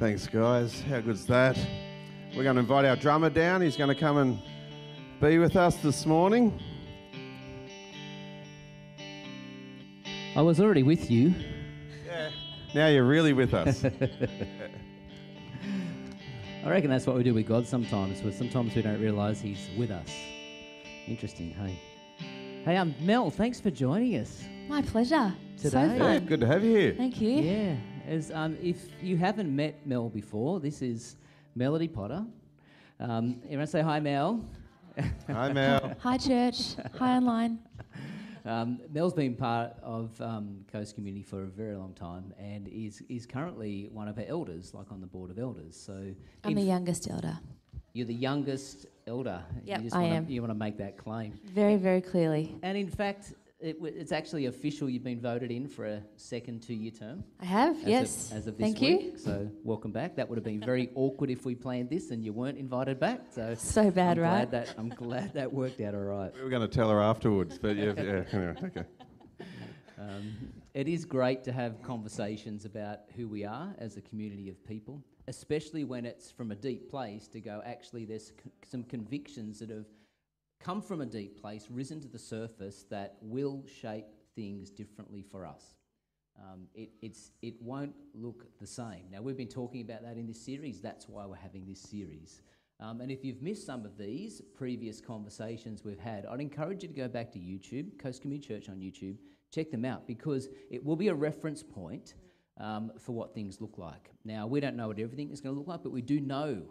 Thanks, guys. How good's that? We're going to invite our drummer down. He's going to come and be with us this morning. I was already with you. Yeah. Now you're really with us. I reckon that's what we do with God sometimes. But sometimes we don't realise He's with us. Interesting, hey. Hey, um, Mel, thanks for joining us. My pleasure. Today. So yeah, fun. good to have you here. Thank you. Yeah, as um, if you haven't met Mel before, this is Melody Potter. Um, everyone say hi, Mel. Hi, Mel. Hi, church. Hi, online. Um, Mel's been part of um, Coast Community for a very long time and is is currently one of our elders, like on the board of elders. So I'm the youngest elder. You're the youngest elder. Yep, you just I wanna, am. You want to make that claim. Very, very clearly. And in fact, it, w- it's actually official. You've been voted in for a second two-year term. I have, As yes. Of, as of this Thank week. you. So welcome back. That would have been very awkward if we planned this and you weren't invited back. So So bad, I'm right? Glad that, I'm glad that worked out all right. We were going to tell her afterwards, but yeah, yeah. Anyway, okay. Um, it is great to have conversations about who we are as a community of people, especially when it's from a deep place to go, actually, there's c- some convictions that have come from a deep place, risen to the surface, that will shape things differently for us. Um, it, it's, it won't look the same. Now, we've been talking about that in this series. That's why we're having this series. Um, and if you've missed some of these previous conversations we've had, I'd encourage you to go back to YouTube, Coast Community Church on YouTube, check them out because it will be a reference point um, for what things look like. Now, we don't know what everything is going to look like, but we do know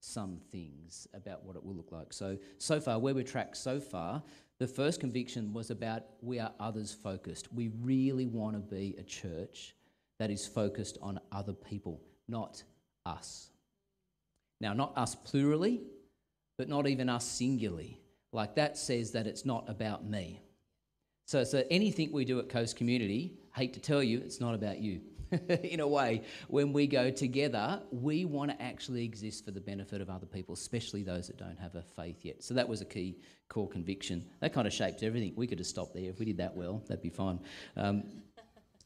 some things about what it will look like. So, so far, where we're tracked so far, the first conviction was about we are others focused. We really want to be a church that is focused on other people, not us. Now, not us plurally, but not even us singularly. Like that says that it's not about me. So, so anything we do at Coast Community, hate to tell you, it's not about you. In a way, when we go together, we want to actually exist for the benefit of other people, especially those that don't have a faith yet. So that was a key core conviction. That kind of shaped everything. We could have stopped there. If we did that well, that'd be fine. Um,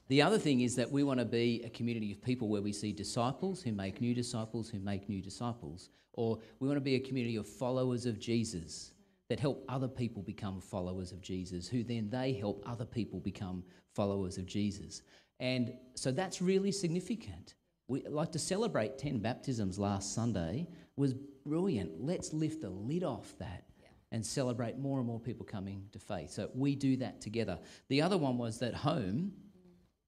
the other thing is that we want to be a community of people where we see disciples who make new disciples who make new disciples. Or we want to be a community of followers of Jesus that help other people become followers of Jesus, who then they help other people become followers of Jesus. And so that's really significant. We like to celebrate 10 baptisms last Sunday was brilliant. Let's lift the lid off that and celebrate more and more people coming to faith. So we do that together. The other one was that home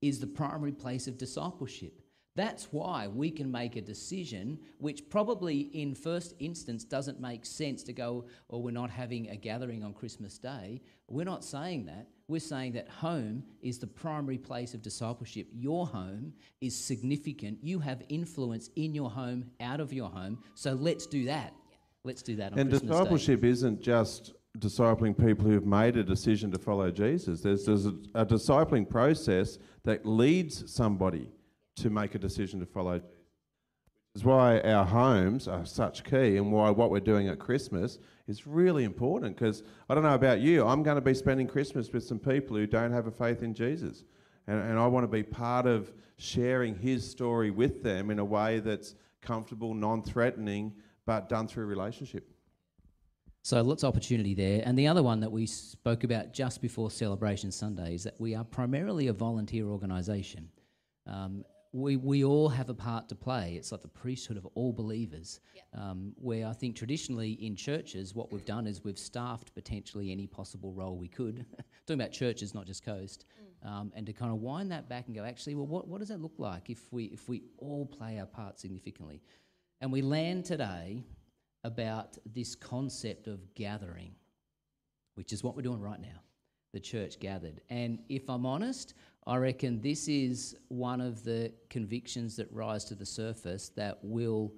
is the primary place of discipleship. That's why we can make a decision which probably in first instance doesn't make sense to go, or we're not having a gathering on Christmas Day. We're not saying that. We're saying that home is the primary place of discipleship. Your home is significant. You have influence in your home, out of your home. So let's do that. Let's do that on And Christmas Day. discipleship isn't just discipling people who've made a decision to follow Jesus. There's, there's a, a discipling process that leads somebody to make a decision to follow Jesus. Is why our homes are such key and why what we're doing at Christmas is really important because I don't know about you, I'm going to be spending Christmas with some people who don't have a faith in Jesus. And, and I want to be part of sharing his story with them in a way that's comfortable, non threatening, but done through relationship. So lots of opportunity there. And the other one that we spoke about just before Celebration Sunday is that we are primarily a volunteer organisation. Um, we, we all have a part to play. It's like the priesthood of all believers, um, where I think traditionally in churches, what we've done is we've staffed potentially any possible role we could. Talking about churches, not just Coast, um, and to kind of wind that back and go, actually, well, what, what does that look like if we, if we all play our part significantly? And we land today about this concept of gathering, which is what we're doing right now the church gathered. And if I'm honest, I reckon this is one of the convictions that rise to the surface that will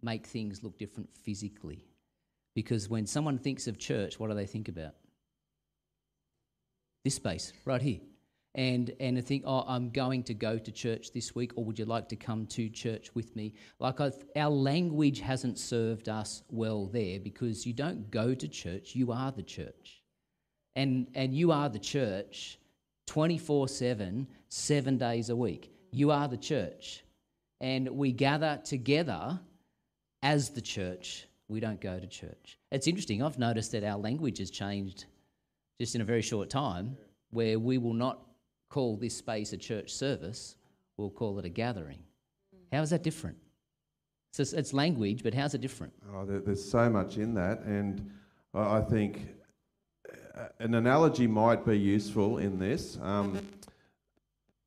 make things look different physically. Because when someone thinks of church, what do they think about? This space right here. And, and I think, oh, I'm going to go to church this week, or would you like to come to church with me? Like, i our language hasn't served us well there because you don't go to church, you are the church. And, and you are the church 24 7, seven days a week. You are the church. and we gather together as the church, we don't go to church. It's interesting, I've noticed that our language has changed just in a very short time, where we will not call this space a church service, we'll call it a gathering. How is that different? It's, language, but how's it different? Oh, there, there's so much in that, and I think an analogy might be useful in this. Um,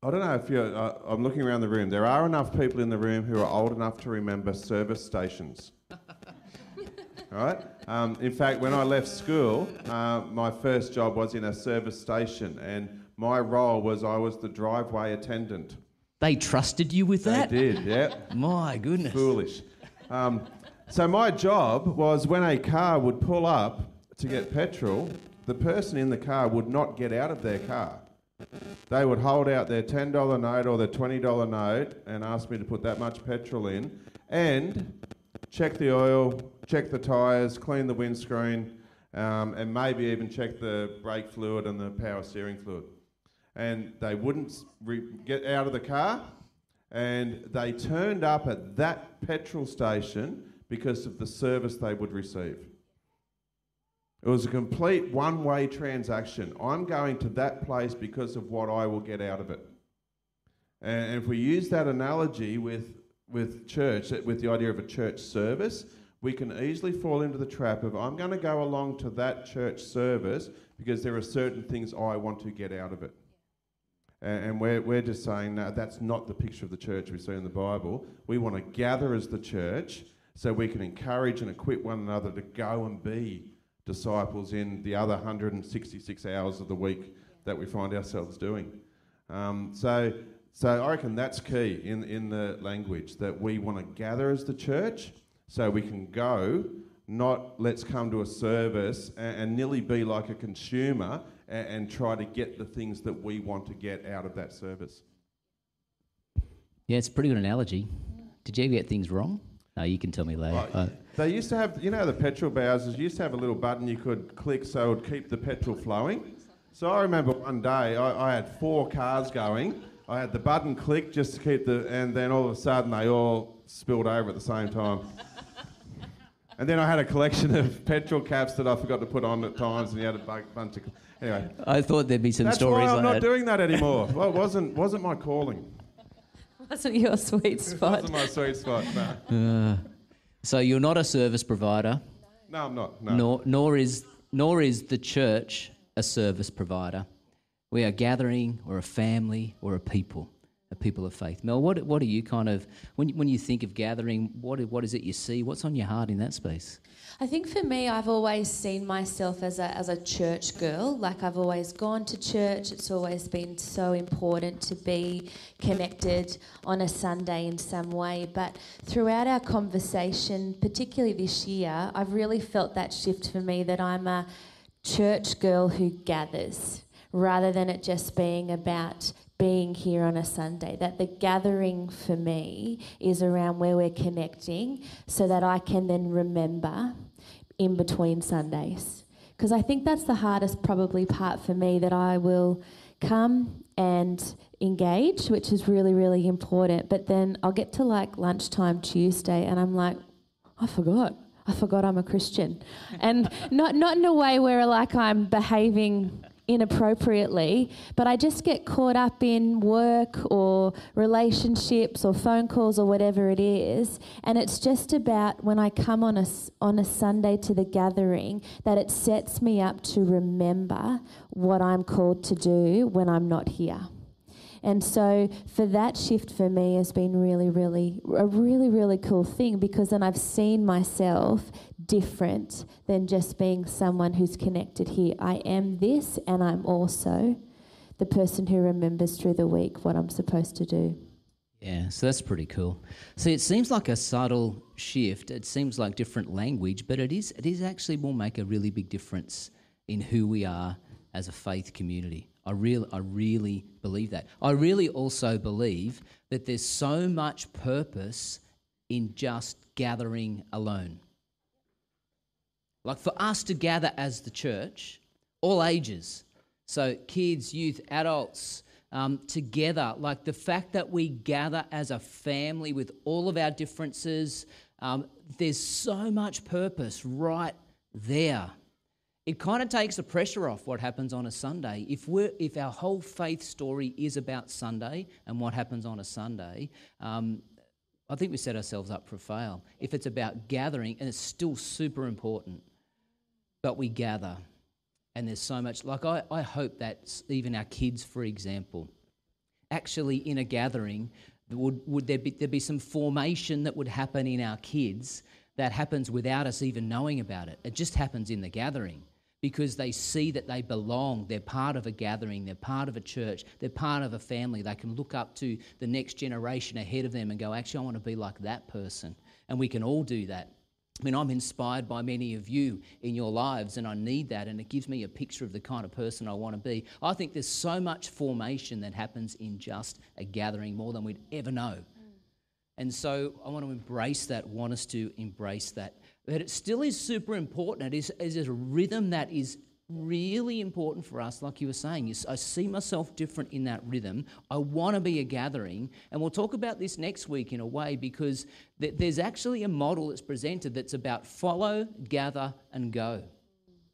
I don't know if you're. Uh, I'm looking around the room. There are enough people in the room who are old enough to remember service stations. All right. Um, in fact, when I left school, uh, my first job was in a service station, and my role was I was the driveway attendant. They trusted you with that? They did, yeah. My goodness. Foolish. Um, so my job was when a car would pull up to get petrol, the person in the car would not get out of their car. They would hold out their $10 note or their $20 note and ask me to put that much petrol in and check the oil, check the tyres, clean the windscreen, um, and maybe even check the brake fluid and the power steering fluid. And they wouldn't get out of the car, and they turned up at that petrol station because of the service they would receive. It was a complete one way transaction. I'm going to that place because of what I will get out of it. And if we use that analogy with, with church, with the idea of a church service, we can easily fall into the trap of I'm going to go along to that church service because there are certain things I want to get out of it. And, we're, we're just saying, no, that's not the picture of the church we see in the Bible. We want to gather as the church so we can encourage and equip one another to go and be disciples in the other 166 hours of the week that we find ourselves doing. Um, so, so I reckon that's key in, in the language that we want to gather as the church so we can go, not let's come to a service and, and nearly be like a consumer and, and try to get the things that we want to get out of that service. Yeah, it's a pretty good analogy. Did you ever get things wrong? No, you can tell me later. Right. They used to have, you know, the petrol bowsers used to have a little button you could click so it would keep the petrol flowing. So I remember one day I, I had four cars going. I had the button clicked just to keep the, and then all of a sudden they all spilled over at the same time. and then I had a collection of petrol caps that I forgot to put on at times, and you had a bu- bunch of. Anyway, I thought there'd be some that's stories why I'm like not that. doing that anymore. well, it wasn't wasn't my calling. Wasn't your sweet It spot. wasn't my sweet spot. No, Uh, so you're not a service provider, no I'm not. No. nor, nor, is, nor is the church a service provider. We are gathering, or a family, or a people, a people of faith. Mel, what, what are you kind of, when, when you think of gathering, what, what is it you see? What's on your heart in that space? I think for me, I've always seen myself as a, as a church girl. Like I've always gone to church. It's always been so important to be connected on a Sunday in some way. But throughout our conversation, particularly this year, I've really felt that shift for me that I'm a church girl who gathers rather than it just being about being here on a Sunday. That the gathering for me is around where we're connecting so that I can then remember in between Sundays. Because I think that's the hardest, probably, part for me that I will come and engage, which is really, really important. But then I'll get to like lunchtime Tuesday and I'm like, I forgot. I forgot I'm a Christian. and not, not in a way where like I'm behaving inappropriately, but I just get caught up in work or relationships or phone calls or whatever it is. And it's just about when I come on a, on a Sunday to the gathering that it sets me up to remember what I'm called to do when I'm not here. And so for that shift for me has been really, really, a really, really cool thing because then I've seen myself different than just being someone who's connected here. I am this and I'm also the person who remembers through the week what I'm supposed to do. Yeah, so that's pretty cool. See, it seems like a subtle shift. It seems like different language, but it is it is actually will make a really big difference in who we are as a faith community. I really I really believe that. I really also believe that there's so much purpose in just gathering alone. Like for us to gather as the church, all ages, so kids, youth, adults, um, together. Like the fact that we gather as a family with all of our differences, um, there's so much purpose right there. It kind of takes the pressure off what happens on a Sunday. If, we're, if our whole faith story is about Sunday and what happens on a Sunday, um, I think we set ourselves up for fail. If it's about gathering, and it's still super important, but we gather, and there's so much. Like, I, I hope that even our kids, for example, actually in a gathering, would, would there be, there be some formation that would happen in our kids that happens without us even knowing about it? It just happens in the gathering because they see that they belong. They're part of a gathering, they're part of a church, they're part of a family. They can look up to the next generation ahead of them and go, actually, I want to be like that person. And we can all do that. I mean, I'm inspired by many of you in your lives, and I need that, and it gives me a picture of the kind of person I want to be. I think there's so much formation that happens in just a gathering, more than we'd ever know. Mm. And so I want to embrace that, want us to embrace that but it still is super important. It is, it is a rhythm that is really important for us, like you were saying. Is I see myself different in that rhythm. I want to be a gathering. And we'll talk about this next week in a way because there's actually a model that's presented that's about follow, gather, and go.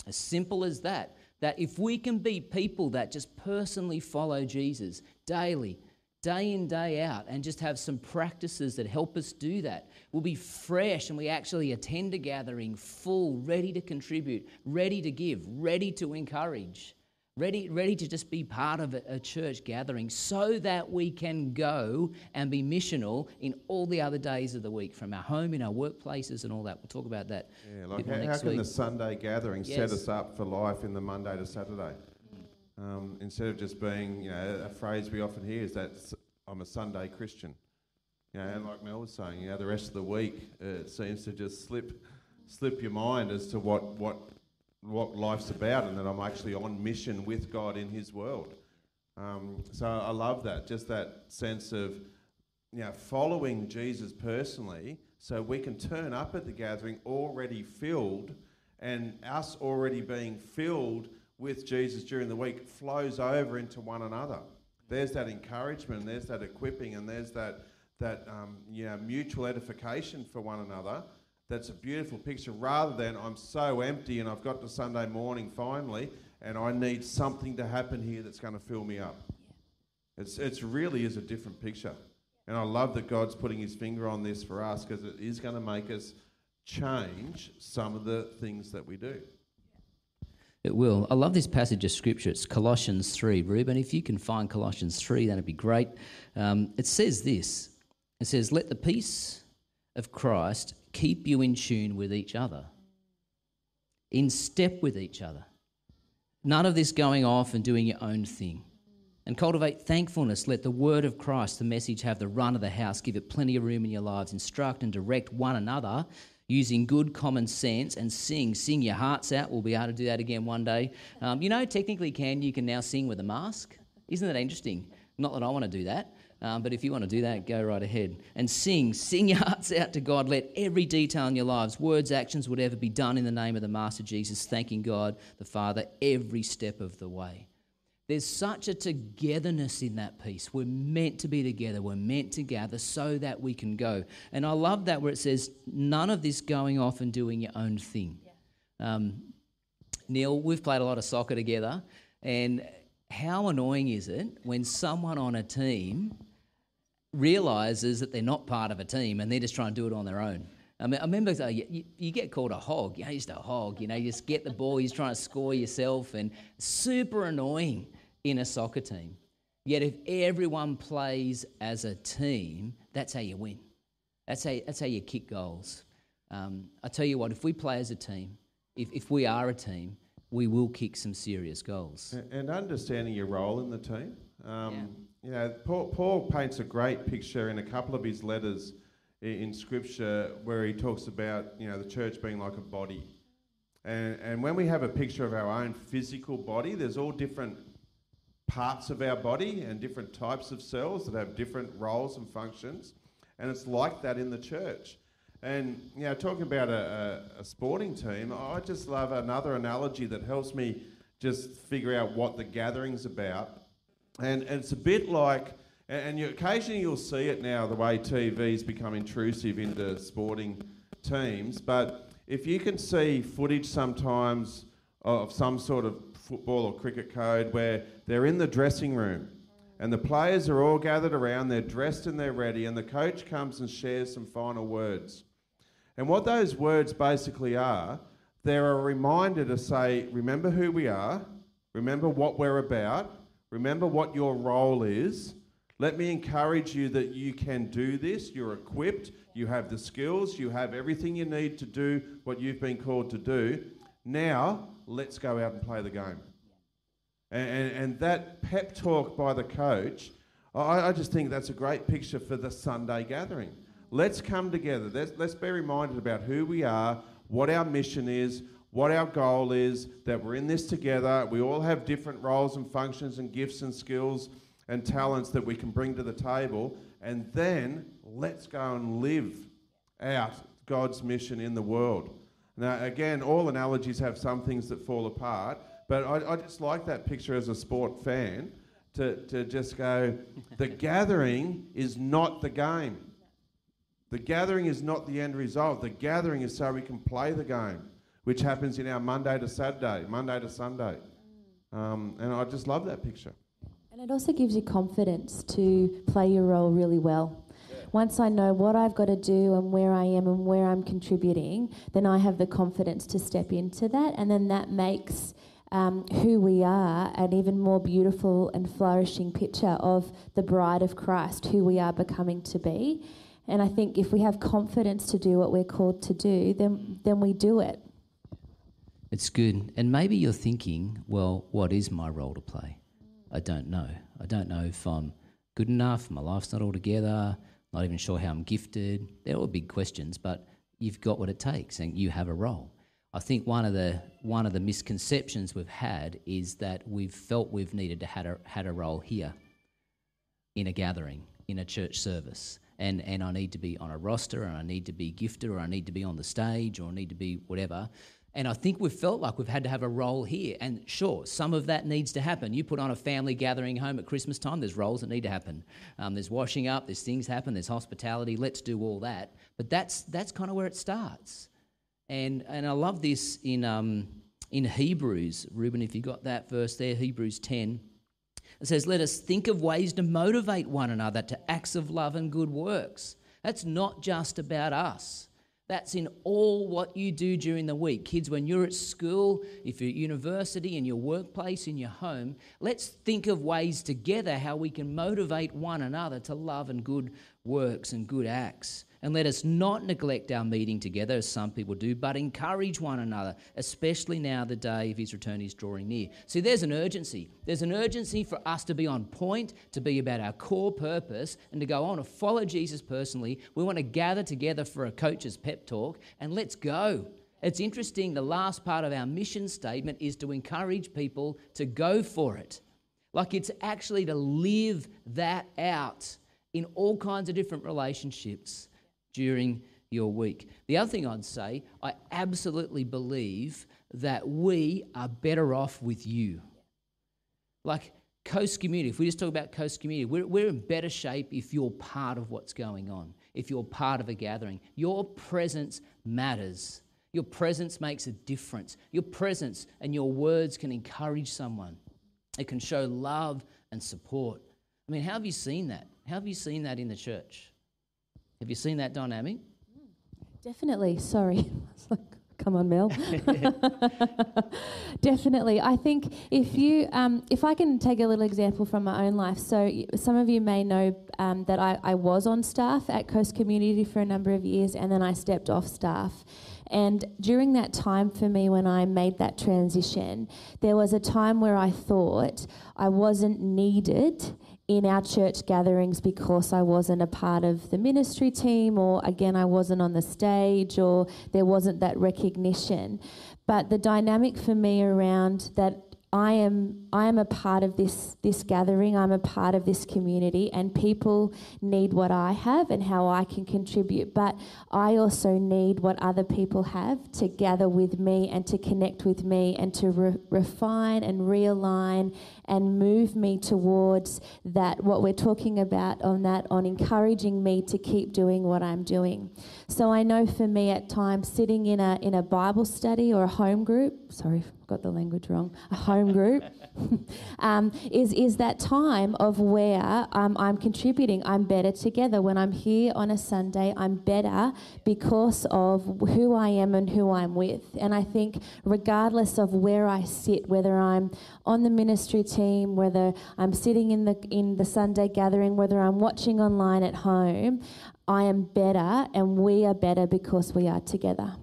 As simple as that. That if we can be people that just personally follow Jesus daily, day in, day out, and just have some practices that help us do that. We'll be fresh and we actually attend a gathering full, ready to contribute, ready to give, ready to encourage, ready, ready to just be part of a, a church gathering so that we can go and be missional in all the other days of the week from our home, in our workplaces, and all that. We'll talk about that. Yeah, like how, how can week. the Sunday gathering yes. set us up for life in the Monday to Saturday? Um, instead of just being, you know, a phrase we often hear is that I'm a Sunday Christian. You know, and like Mel was saying, you know, the rest of the week uh, it seems to just slip, slip your mind as to what, what, what life's about, and that I'm actually on mission with God in His world. Um, so I love that, just that sense of, you know, following Jesus personally, so we can turn up at the gathering already filled, and us already being filled with Jesus during the week flows over into one another. There's that encouragement, there's that equipping, and there's that that um, you know, mutual edification for one another. That's a beautiful picture. Rather than I'm so empty and I've got to Sunday morning finally, and I need something to happen here that's going to fill me up. It's it's really is a different picture, and I love that God's putting His finger on this for us because it is going to make us change some of the things that we do. It will. I love this passage of scripture. It's Colossians 3. Ruben, if you can find Colossians 3, that'd be great. Um, it says this It says, Let the peace of Christ keep you in tune with each other, in step with each other. None of this going off and doing your own thing. And cultivate thankfulness. Let the word of Christ, the message, have the run of the house. Give it plenty of room in your lives. Instruct and direct one another using good common sense and sing. Sing your hearts out. We'll be able to do that again one day. Um, you know, technically, can you can now sing with a mask? Isn't that interesting? Not that I want to do that. Um, but if you want to do that, go right ahead and sing. Sing your hearts out to God. Let every detail in your lives, words, actions, whatever, be done in the name of the Master Jesus, thanking God the Father every step of the way. There's such a togetherness in that piece. We're meant to be together. We're meant to gather so that we can go. And I love that where it says, none of this going off and doing your own thing. Yeah. Um, Neil, we've played a lot of soccer together. And how annoying is it when someone on a team realizes that they're not part of a team and they're just trying to do it on their own? I, mean, I remember uh, you, you, get called a hog. You know, just a hog. You know, you just get the ball, you're trying to score yourself, and super annoying in a soccer team. Yet if everyone plays as a team, that's how you win. That's how, that's how you kick goals. Um, I tell you what, if we play as a team, if, if we are a team, we will kick some serious goals. And understanding your role in the team. Um, yeah. You know, Paul, Paul, paints a great picture in a couple of his letters in Scripture where he talks about you know the church being like a body. And, and when we have a picture of our own physical body, there's all different parts of our body and different types of cells that have different roles and functions. And it's like that in the church. And, you know, talking about a, a, a sporting team, I just love another analogy that helps me just figure out what the gathering's about. And, and it's a bit like, and, and you, occasionally you'll see it now, the way TV's become intrusive into sporting teams. But if you can see footage sometimes of some sort of football or cricket code where they're in the dressing room and the players are all gathered around, they're dressed and they're ready, and the coach comes and shares some final words. And what those words basically are, they're a reminder to say, remember who we are, remember what we're about, remember what your role is. Let me encourage you that you can do this. You're equipped, you have the skills, you have everything you need to do what you've been called to do. Now, let's go out and play the game. And, and, and that pep talk by the coach, I, I, just think that's a great picture for the Sunday gathering. Let's come together. Let's, let's be reminded about who we are, what our mission is, what our goal is, that we're in this together. We all have different roles and functions and gifts and skills and talents that we can bring to the table. And then let's go and live out God's mission in the world. Now, again, all analogies have some things that fall apart, but I, I just like that picture as a sport fan to, to just go, the gathering is not the game. The gathering is not the end result. The gathering is so we can play the game, which happens in our Monday to Saturday, Monday to Sunday. Um, and I just love that picture. And it also gives you confidence to play your role really well once I know what I've got to do and where I am and where I'm contributing, then I have the confidence to step into that. And then that makes um, who we are an even more beautiful and flourishing picture of the bride of Christ, who we are becoming to be. And I think if we have confidence to do what we're called to do, then, then we do it. It's good. And maybe you're thinking, well, what is my role to play? I don't know. I don't know if I'm good enough, my life's not all together, not even sure how I'm gifted. They're all big questions, but you've got what it takes and you have a role. I think one of the one of the misconceptions we've had is that we've felt we've needed to had a had a role here in a gathering, in a church service. And and I need to be on a roster and I need to be gifted or I need to be on the stage or I need to be whatever. And I think we've felt like we've had to have a role here. And sure, some of that needs to happen. You put on a family gathering home at Christmas time, there's roles that need to happen. Um, there's washing up, there's things happen, there's hospitality. Let's do all that. But that's, that's kind of where it starts. And, and I love this in, um, in Hebrews. Reuben, if you got that verse there, Hebrews 10. It says, Let us think of ways to motivate one another to acts of love and good works. That's not just about us. That's in all what you do during the week. Kids, when you're at school, if you're at university, in your workplace, in your home, let's think of ways together how we can motivate one another to love and good works and good acts. And let us not neglect our meeting together, as some people do, but encourage one another, especially now the day of his return is drawing near. See, there's an urgency. There's an urgency for us to be on point, to be about our core purpose, and to go on to follow Jesus personally. We want to gather together for a coach's pep talk, and let's go. It's interesting, the last part of our mission statement is to encourage people to go for it. Like it's actually to live that out in all kinds of different relationships during your week. The other thing I'd say, I absolutely believe that we are better off with you. Like Coast Community, if we just talk about Coast Community, we're, we're in better shape if you're part of what's going on, if you're part of a gathering. Your presence matters. Your presence makes a difference. Your presence and your words can encourage someone. It can show love and support. I mean, how have you seen that? How have you seen that in the church? Have you seen that dynamic? Definitely. Sorry. Come on, Mel. Definitely. I think if you, um, if I can take a little example from my own life. So some of you may know um, that I, I was on staff at Coast Community for a number of years, and then I stepped off staff. And during that time for me, when I made that transition, there was a time where I thought I wasn't needed in our church gatherings because I wasn't a part of the ministry team, or again, I wasn't on the stage, or there wasn't that recognition. But the dynamic for me around that I am I am a part of this this gathering. I'm a part of this community, and people need what I have and how I can contribute. But I also need what other people have to gather with me and to connect with me and to re- refine and realign and move me towards that, what we're talking about on that, on encouraging me to keep doing what I'm doing. So I know for me at times sitting in a, in a Bible study or a home group, sorry, got the language wrong, a home group, um, is, is that time of where um, I'm contributing. I'm better together. When I'm here on a Sunday, I'm better because of who I am and who I'm with. And I think, regardless of where I sit, whether I'm on the ministry team, whether I'm sitting in the, in the Sunday gathering, whether I'm watching online at home, I am better and we are better because we are together.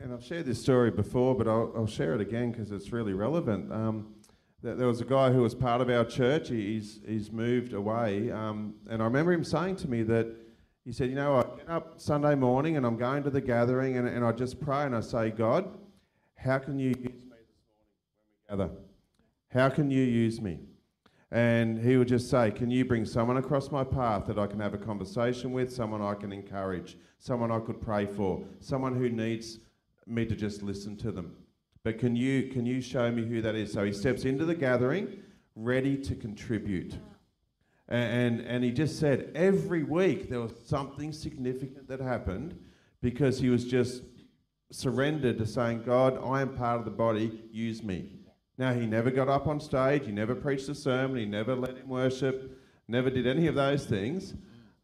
And I've shared this story before, but I'll, I'll share it again because it's really relevant. Um, there was a guy who was part of our church. He's, he's moved away. Um, and I remember him saying to me that he said, You know, I get up Sunday morning and I'm going to the gathering and, and I just pray and I say, God, how can you use me this morning when we gather? How can you use me? And he would just say, Can you bring someone across my path that I can have a conversation with, someone I can encourage, someone I could pray for, someone who needs me to just listen to them. But can you can you show me who that is? So he steps into the gathering, ready to contribute. And, and, and he just said every week there was something significant that happened because he was just surrendered to saying, God, I am part of the body, use me. Now, he never got up on stage, he never preached a sermon, he never led in worship, never did any of those things,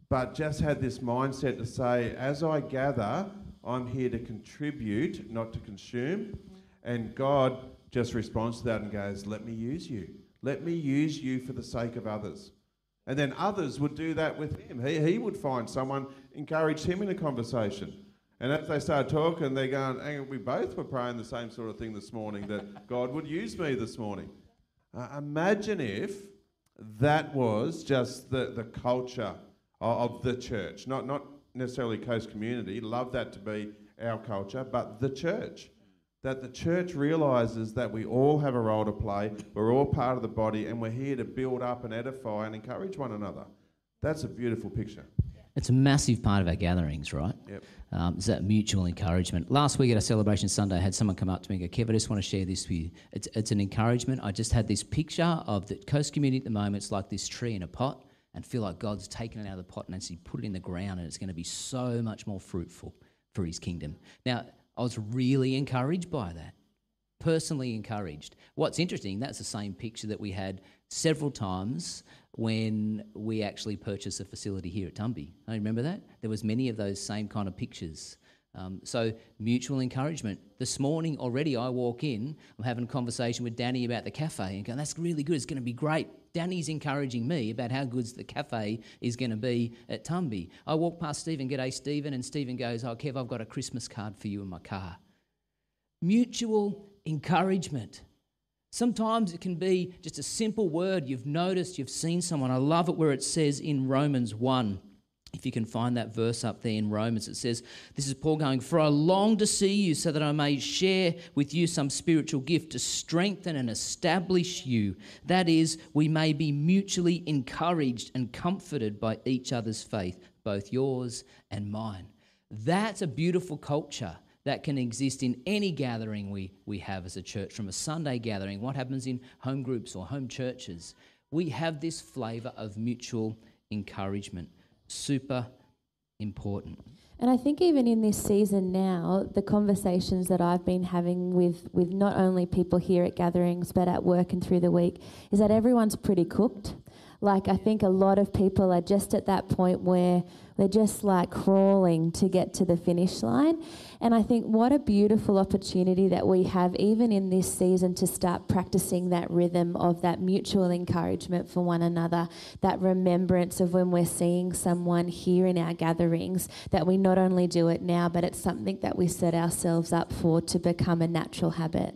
but just had this mindset to say, as I gather, I'm here to contribute, not to consume. And God just responds to that and goes, Let me use you. Let me use you for the sake of others. And then others would do that with him. He, he would find someone, encourage him in a conversation. And as they started talking, they're going, we both were praying the same sort of thing this morning that God would use me this morning. Uh, imagine if that was just the, the culture of, of the church, not, not necessarily Coast Community, love that to be our culture, but the church. That the church realises that we all have a role to play, we're all part of the body, and we're here to build up and edify and encourage one another. That's a beautiful picture. It's a massive part of our gatherings, right? Yep. Um, it's that mutual encouragement. Last week at a celebration Sunday, I had someone come up to me and go, Kev, I just want to share this with you. It's, it's an encouragement. I just had this picture of the coast community at the moment. It's like this tree in a pot and feel like God's taken it out of the pot and actually put it in the ground and it's going to be so much more fruitful for his kingdom. Now, I was really encouraged by that. Personally encouraged. What's interesting, that's the same picture that we had several times when we actually purchased a facility here at Tumbi. I remember that. There was many of those same kind of pictures. Um, so mutual encouragement. This morning already, I walk in. I'm having a conversation with Danny about the cafe, and going, "That's really good. It's going to be great." Danny's encouraging me about how good the cafe is going to be at Tumbi. I walk past Stephen, g'day Stephen, and Stephen goes, "Oh Kev, I've got a Christmas card for you in my car." Mutual encouragement. Sometimes it can be just a simple word you've noticed, you've seen someone. I love it where it says in Romans 1 if you can find that verse up there in Romans, it says, This is Paul going, For I long to see you so that I may share with you some spiritual gift to strengthen and establish you. That is, we may be mutually encouraged and comforted by each other's faith, both yours and mine. That's a beautiful culture that can exist in any gathering we, we have as a church, from a Sunday gathering, what happens in home groups or home churches. We have this flavour of mutual encouragement super important. And I think even in this season now, the conversations that I've been having with, with not only people here at gatherings but at work and through the week is that everyone's pretty cooked. Like, I think a lot of people are just at that point where they're just like crawling to get to the finish line. And I think what a beautiful opportunity that we have, even in this season, to start practicing that rhythm of that mutual encouragement for one another, that remembrance of when we're seeing someone here in our gatherings, that we not only do it now, but it's something that we set ourselves up for to become a natural habit.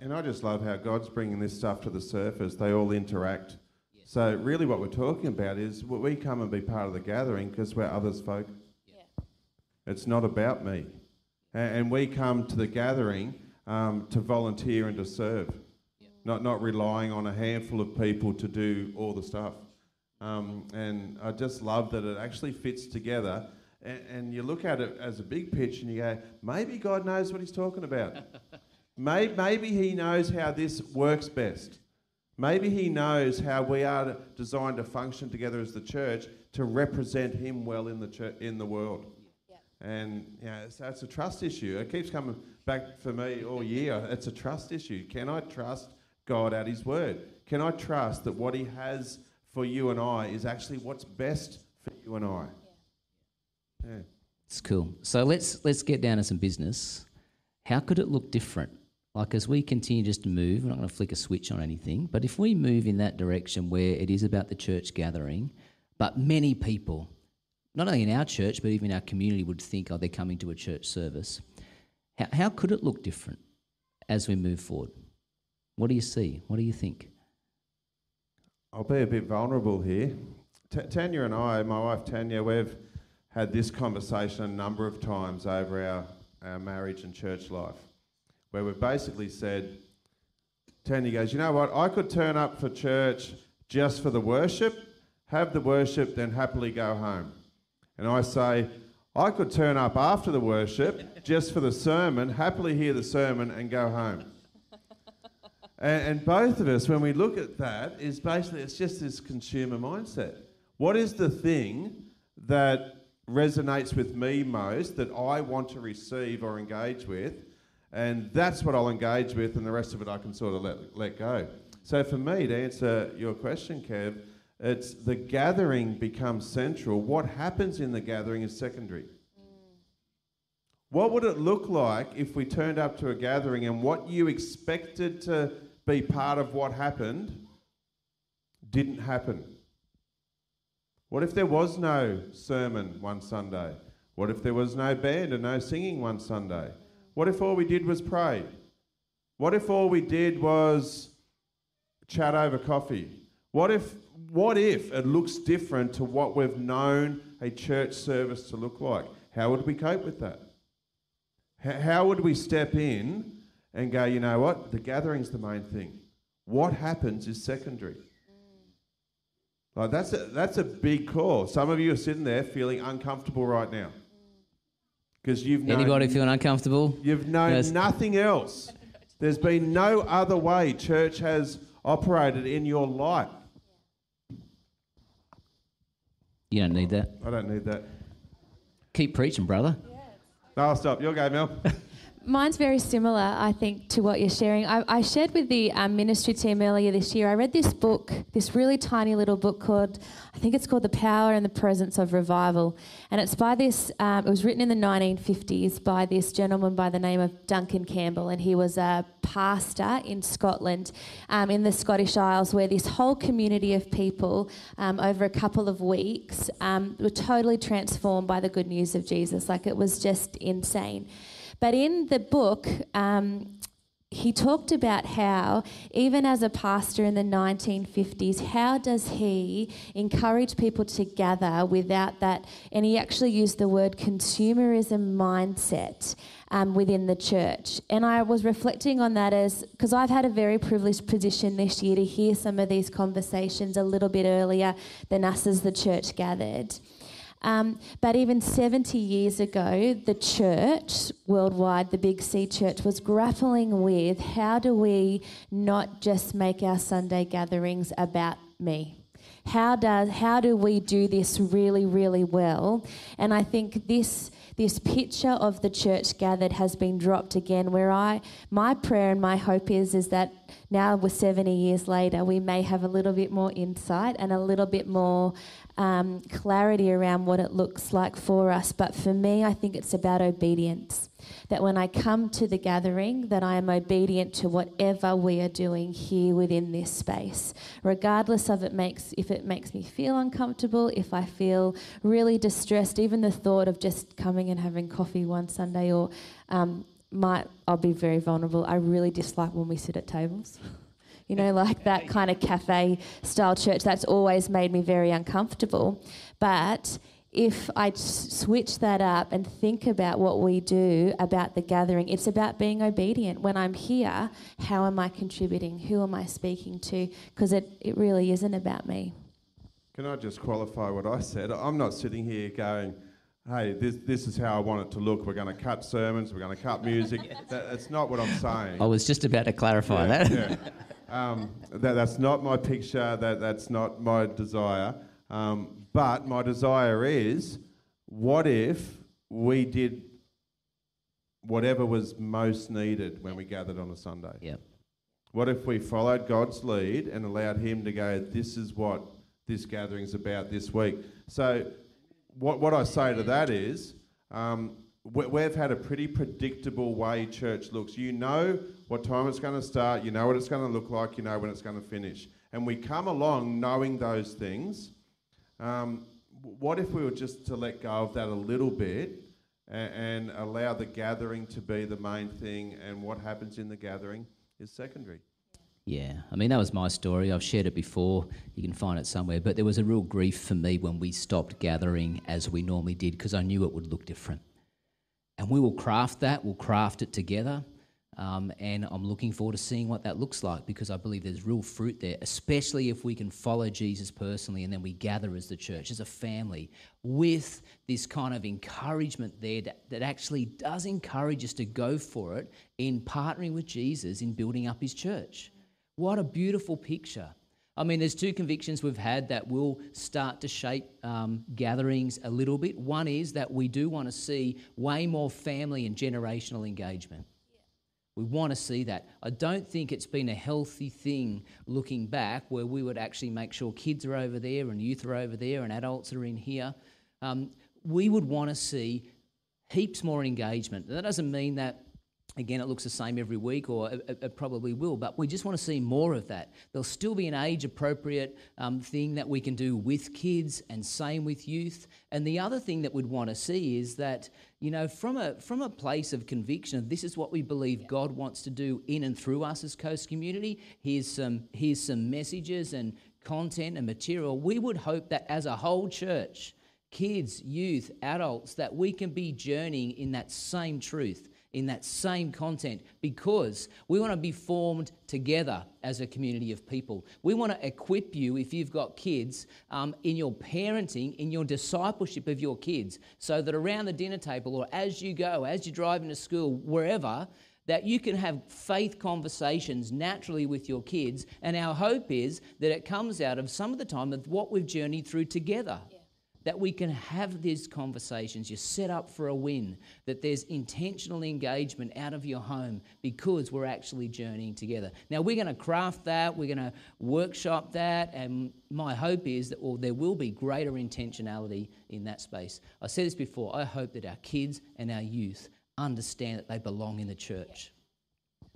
And I just love how God's bringing this stuff to the surface. They all interact. So really, what we're talking about is we come and be part of the gathering because we're others folk. Yeah. It's not about me, and we come to the gathering um, to volunteer and to serve, yeah. not not relying on a handful of people to do all the stuff. Um, and I just love that it actually fits together. And, and you look at it as a big picture and you go, maybe God knows what He's talking about. Maybe, maybe he knows how this works best. Maybe he knows how we are designed to function together as the church to represent him well in the church, in the world. And yeah, so it's a trust issue. It keeps coming back for me all year. It's a trust issue. Can I trust God at His word? Can I trust that what He has for you and I is actually what's best for you and I? Yeah. yeah. It's cool. So let's let's get down to some business. How could it look different? Like as we continue just to move, we're not going to flick a switch on anything, but if we move in that direction where it is about the church gathering, but many people not only in our church, but even our community would think, oh, they're coming to a church service. How, how could it look different as we move forward? What do you see? What do you think? I'll be a bit vulnerable here. T- Tanya and I, my wife Tanya, we've had this conversation a number of times over our, our marriage and church life, where we've basically said, Tanya goes, You know what? I could turn up for church just for the worship, have the worship, then happily go home. And I say, I could turn up after the worship just for the sermon, happily hear the sermon, and go home. and, and both of us, when we look at that, is basically it's just this consumer mindset. What is the thing that resonates with me most that I want to receive or engage with? And that's what I'll engage with, and the rest of it I can sort of let, let go. So, for me, to answer your question, Kev, it's the gathering becomes central. What happens in the gathering is secondary. Mm. What would it look like if we turned up to a gathering and what you expected to be part of what happened didn't happen? What if there was no sermon one Sunday? What if there was no band and no singing one Sunday? What if all we did was pray? What if all we did was chat over coffee? What if what if it looks different to what we've known a church service to look like? How would we cope with that? How would we step in and go, you know what, the gathering's the main thing. What happens is secondary. Like that's a, that's a big call. Some of you are sitting there feeling uncomfortable right now because you've known, anybody feeling uncomfortable. You've known yes. nothing else. There's been no other way church has operated in your life. You don't need that. I don't need that. Keep preaching, brother. No, I'll stop. Your go, Mel. Mine's very similar, I think, to what you're sharing. I, I shared with the um, ministry team earlier this year. I read this book, this really tiny little book called, I think it's called The Power and the Presence of Revival. And it's by this, um, it was written in the 1950s by this gentleman by the name of Duncan Campbell. And he was a pastor in Scotland, um, in the Scottish Isles, where this whole community of people um, over a couple of weeks um, were totally transformed by the good news of Jesus. Like it was just insane. But in the book, um, he talked about how, even as a pastor in the 1950s, how does he encourage people to gather without that? And he actually used the word consumerism mindset um, within the church. And I was reflecting on that as because I've had a very privileged position this year to hear some of these conversations a little bit earlier than us as the church gathered. Um, but even 70 years ago, the church worldwide, the Big C church, was grappling with how do we not just make our Sunday gatherings about me? How, does, how do we do this really, really well? And I think this this picture of the church gathered has been dropped again where i my prayer and my hope is is that now we're 70 years later we may have a little bit more insight and a little bit more um, clarity around what it looks like for us. But for me, I think it's about obedience. That when I come to the gathering, that I am obedient to whatever we are doing here within this space, regardless of it makes if it makes me feel uncomfortable, if I feel really distressed. Even the thought of just coming and having coffee one Sunday, or um, might I'll be very vulnerable. I really dislike when we sit at tables. you know, like that kind of cafe style church. That's always made me very uncomfortable. But if I switch that up and think about what we do about the gathering, it's about being obedient. When I'm here, how am I contributing? Who am I speaking to? Because it, it really isn't about me. Can I just qualify what I said? I'm not sitting here going, hey, this, this is how I want it to look. We're going to cut sermons, we're going to cut music. that, that's not what I'm saying. I was just about to clarify Yeah, that. yeah. Um, that, that's not my picture, that, that's not my desire. Um, but my desire is what if we did whatever was most needed when we gathered on a Sunday? Yep. What if we followed God's lead and allowed Him to go, this is what this gathering's about this week? So, what, what I say to that is, um, we, we've had a pretty predictable way church looks. You know what time it's going to start, you know what it's going to look like, you know when it's going to finish. And we come along knowing those things. Um, what if we were just to let go of that a little bit and, and allow the gathering to be the main thing, and what happens in the gathering is secondary? Yeah, I mean, that was my story. I've shared it before. You can find it somewhere. But there was a real grief for me when we stopped gathering as we normally did because I knew it would look different. And we will craft that, we'll craft it together. Um, and I'm looking forward to seeing what that looks like because I believe there's real fruit there, especially if we can follow Jesus personally and then we gather as the church, as a family, with this kind of encouragement there that, that actually does encourage us to go for it in partnering with Jesus in building up his church. What a beautiful picture. I mean, there's two convictions we've had that will start to shape um, gatherings a little bit. One is that we do want to see way more family and generational engagement. We want to see that. I don't think it's been a healthy thing looking back where we would actually make sure kids are over there and youth are over there and adults are in here. Um, we would want to see heaps more engagement. That doesn't mean that Again, it looks the same every week, or it, it, probably will, but we just want to see more of that. There'll still be an age appropriate um, thing that we can do with kids, and same with youth. And the other thing that we'd want to see is that, you know, from a, from a place of conviction, this is what we believe God wants to do in and through us as Coast Community. Here's some, here's some messages and content and material. We would hope that as a whole church, kids, youth, adults, that we can be journeying in that same truth in that same content because we want to be formed together as a community of people. We want to equip you, if you've got kids, um, in your parenting, in your discipleship of your kids, so that around the dinner table or as you go, as you're driving to school, wherever, that you can have faith conversations naturally with your kids. And our hope is that it comes out of some of the time of what we've journeyed through together. Yeah that we can have these conversations. You're set up for a win, that there's intentional engagement out of your home because we're actually journeying together. Now, we're going to craft that, we're going to workshop that, and my hope is that well, there will be greater intentionality in that space. I said this before, I hope that our kids and our youth understand that they belong in the church.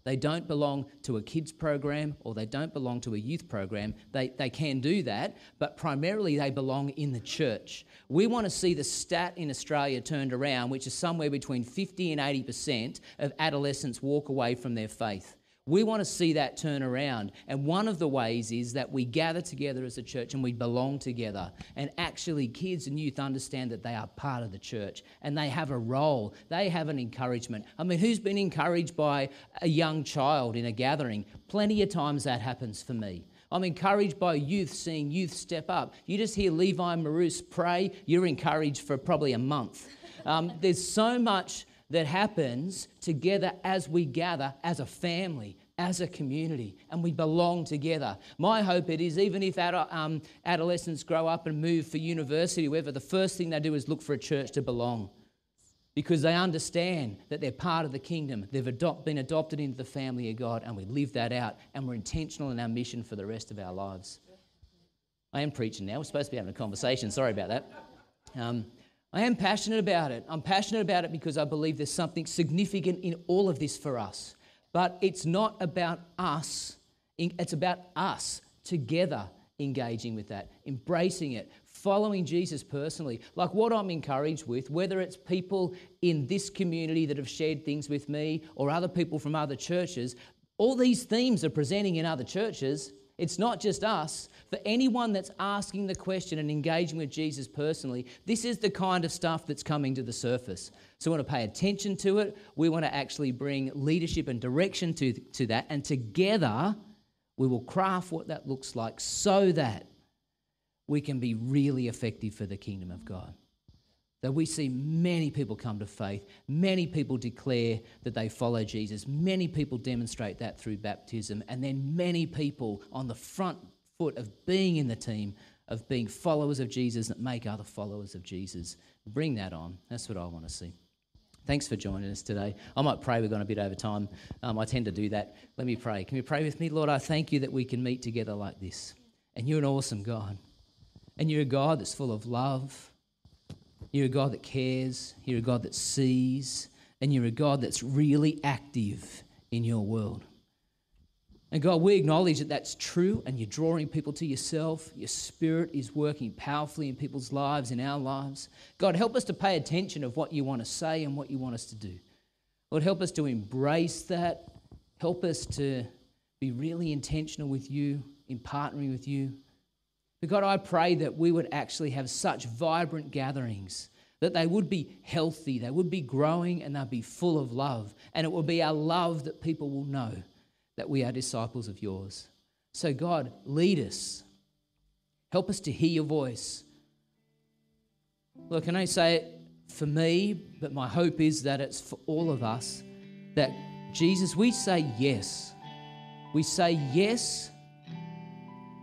They don't belong to a kids program or they don't belong to a youth program. They, they can do that, but primarily they belong in the church. We want to see the stat in Australia turned around, which is somewhere between 50 and 80% of adolescents walk away from their faith. We want to see that turn around. And one of the ways is that we gather together as a church and we belong together. And actually, kids and youth understand that they are part of the church and they have a role, they have an encouragement. I mean, who's been encouraged by a young child in a gathering? Plenty of times that happens for me. I'm encouraged by youth, seeing youth step up. You just hear Levi Marus pray, you're encouraged for probably a month. Um, there's so much that happens together as we gather as a family, as a community, and we belong together. My hope it is even if ad- um, adolescents grow up and move for university, whatever, the first thing they do is look for a church to belong. Because they understand that they're part of the kingdom. They've adopt, been adopted into the family of God, and we live that out, and we're intentional in our mission for the rest of our lives. I am preaching now. We're supposed to be having a conversation. Sorry about that. Um, I am passionate about it. I'm passionate about it because I believe there's something significant in all of this for us. But it's not about us, it's about us together engaging with that, embracing it, following Jesus personally. Like what I'm encouraged with, whether it's people in this community that have shared things with me or other people from other churches, all these themes are presenting in other churches. It's not just us. For anyone that's asking the question and engaging with Jesus personally, this is the kind of stuff that's coming to the surface. So we want to pay attention to it. We want to actually bring leadership and direction to, to that. And together, we will craft what that looks like so that we can be really effective for the kingdom of God. That we see many people come to faith, many people declare that they follow Jesus, many people demonstrate that through baptism, and then many people on the front foot of being in the team, of being followers of Jesus that make other followers of Jesus. Bring that on. That's what I want to see. Thanks for joining us today. I might pray. We've gone a bit over time. Um, I tend to do that. Let me pray. Can you pray with me? Lord, I thank you that we can meet together like this. And you're an awesome God. And you're a God that's full of love you're a God that cares. You're a God that sees. And you're a God that's really active in your world. And God, we acknowledge that that's true, and you're drawing people to yourself. Your spirit is working powerfully in people's lives, in our lives. God, help us to pay attention of what you want to say and what you want us to do. Lord, help us to embrace that. Help us to be really intentional with you, in partnering with you. But God, I pray that we would actually have such vibrant gatherings that they would be healthy, they would be growing, and they'd be full of love. And it will be our love that people will know that we are disciples of yours. So, God, lead us. Help us to hear your voice. Look, I say it for me, but my hope is that it's for all of us that Jesus, we say yes. We say yes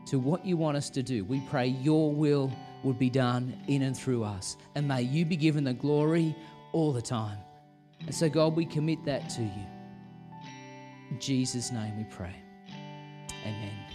to what you want us to do. We pray your will would be done in and through us. And may you be given the glory all the time. And so, God, we commit that to you. In Jesus' name we pray. Amen.